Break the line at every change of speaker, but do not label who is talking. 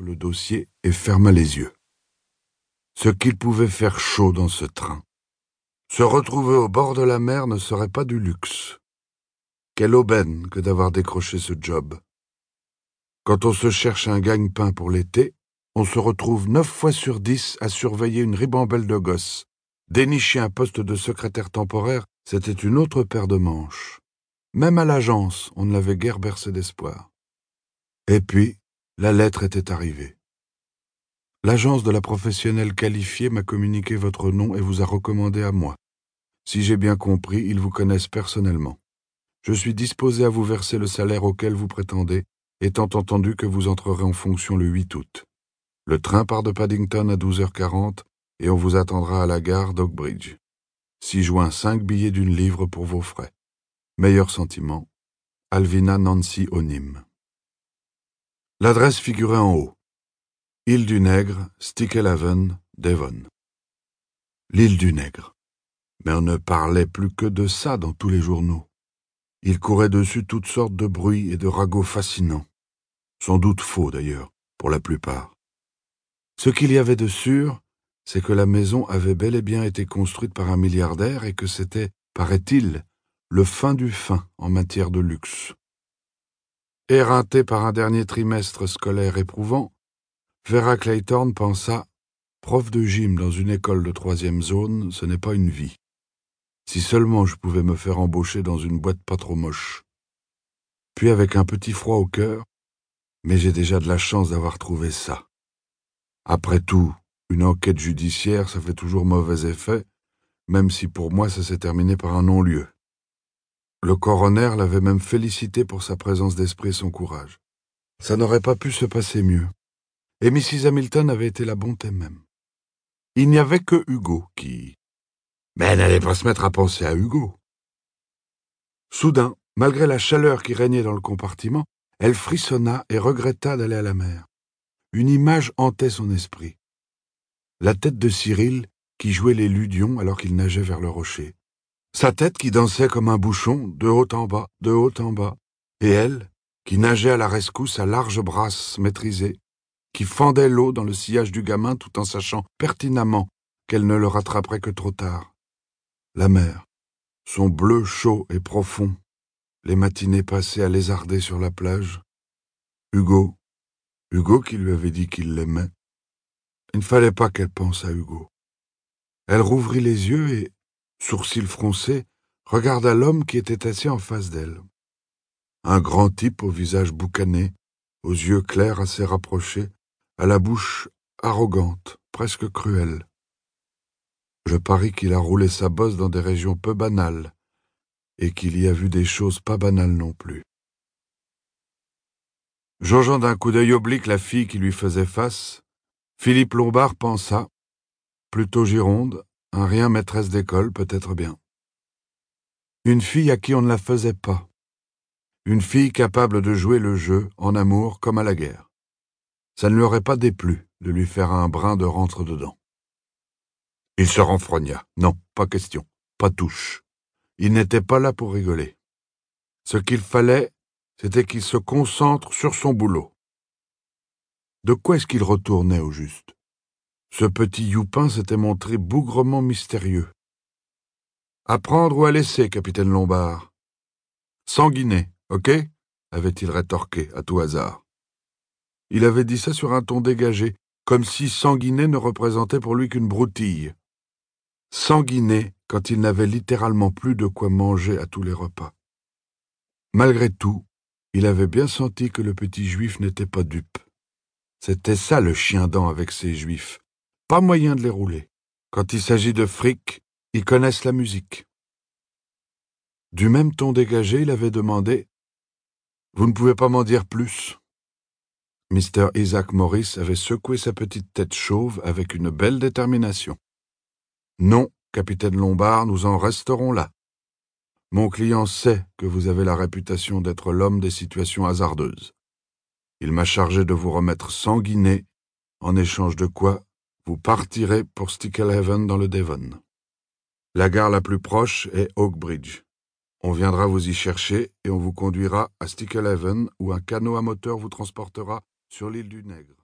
le dossier et ferma les yeux. Ce qu'il pouvait faire chaud dans ce train. Se retrouver au bord de la mer ne serait pas du luxe. Quelle aubaine que d'avoir décroché ce job. Quand on se cherche un gagne-pain pour l'été, on se retrouve neuf fois sur dix à surveiller une ribambelle de gosses. Dénicher un poste de secrétaire temporaire, c'était une autre paire de manches. Même à l'agence, on ne l'avait guère bercé d'espoir. Et puis, la lettre était arrivée. L'agence de la professionnelle qualifiée m'a communiqué votre nom et vous a recommandé à moi. Si j'ai bien compris, ils vous connaissent personnellement. Je suis disposé à vous verser le salaire auquel vous prétendez, étant entendu que vous entrerez en fonction le 8 août. Le train part de Paddington à 12h40 et on vous attendra à la gare d'Oakbridge. 6 juin, 5 billets d'une livre pour vos frais. Meilleur sentiment. Alvina Nancy Onim. L'adresse figurait en haut. Île du Nègre, Sticklehaven, Devon. L'île du Nègre. Mais on ne parlait plus que de ça dans tous les journaux. Il courait dessus toutes sortes de bruits et de ragots fascinants. Sans doute faux d'ailleurs, pour la plupart. Ce qu'il y avait de sûr, c'est que la maison avait bel et bien été construite par un milliardaire et que c'était, paraît-il, le fin du fin en matière de luxe. Éreinté par un dernier trimestre scolaire éprouvant, Vera Clayton pensa Prof de gym dans une école de troisième zone, ce n'est pas une vie. Si seulement je pouvais me faire embaucher dans une boîte pas trop moche. Puis avec un petit froid au cœur, mais j'ai déjà de la chance d'avoir trouvé ça. Après tout, une enquête judiciaire, ça fait toujours mauvais effet, même si pour moi ça s'est terminé par un non-lieu. Le coroner l'avait même félicité pour sa présence d'esprit et son courage. Ça n'aurait pas pu se passer mieux. Et Mrs. Hamilton avait été la bonté même. Il n'y avait que Hugo qui... Mais elle n'allait pas se mettre à penser à Hugo. Soudain, malgré la chaleur qui régnait dans le compartiment, elle frissonna et regretta d'aller à la mer. Une image hantait son esprit. La tête de Cyril, qui jouait les ludions alors qu'il nageait vers le rocher. Sa tête qui dansait comme un bouchon, de haut en bas, de haut en bas. Et elle, qui nageait à la rescousse à large brasse maîtrisée, qui fendait l'eau dans le sillage du gamin tout en sachant pertinemment qu'elle ne le rattraperait que trop tard. La mer, son bleu chaud et profond, les matinées passées à lézarder sur la plage. Hugo, Hugo qui lui avait dit qu'il l'aimait. Il ne fallait pas qu'elle pense à Hugo. Elle rouvrit les yeux et, sourcils froncés, regarda l'homme qui était assis en face d'elle. Un grand type au visage boucané, aux yeux clairs assez rapprochés, à la bouche arrogante, presque cruelle. Je parie qu'il a roulé sa bosse dans des régions peu banales, et qu'il y a vu des choses pas banales non plus. Jongeant d'un coup d'œil oblique la fille qui lui faisait face, Philippe Lombard pensa, plutôt Gironde, un rien maîtresse d'école peut-être bien. Une fille à qui on ne la faisait pas. Une fille capable de jouer le jeu en amour comme à la guerre. Ça ne lui aurait pas déplu de lui faire un brin de rentre-dedans. Il se renfrogna. Non, pas question, pas touche. Il n'était pas là pour rigoler. Ce qu'il fallait, c'était qu'il se concentre sur son boulot. De quoi est-ce qu'il retournait au juste? Ce petit youpin s'était montré bougrement mystérieux. À prendre ou à laisser, capitaine Lombard Sanguiné, ok? avait-il rétorqué à tout hasard. Il avait dit ça sur un ton dégagé, comme si Sanguinet ne représentait pour lui qu'une broutille. Sanguinet quand il n'avait littéralement plus de quoi manger à tous les repas. Malgré tout, il avait bien senti que le petit juif n'était pas dupe. C'était ça le chien-dent avec ces juifs. Pas moyen de les rouler. Quand il s'agit de fric, ils connaissent la musique. Du même ton dégagé, il avait demandé Vous ne pouvez pas m'en dire plus? Mr. Isaac Morris avait secoué sa petite tête chauve avec une belle détermination. Non, capitaine Lombard, nous en resterons là. Mon client sait que vous avez la réputation d'être l'homme des situations hasardeuses. Il m'a chargé de vous remettre sanguiné, en échange de quoi vous partirez pour Sticklehaven dans le Devon. La gare la plus proche est Oakbridge. On viendra vous y chercher et on vous conduira à Sticklehaven où un canot à moteur vous transportera sur l'île du Nègre.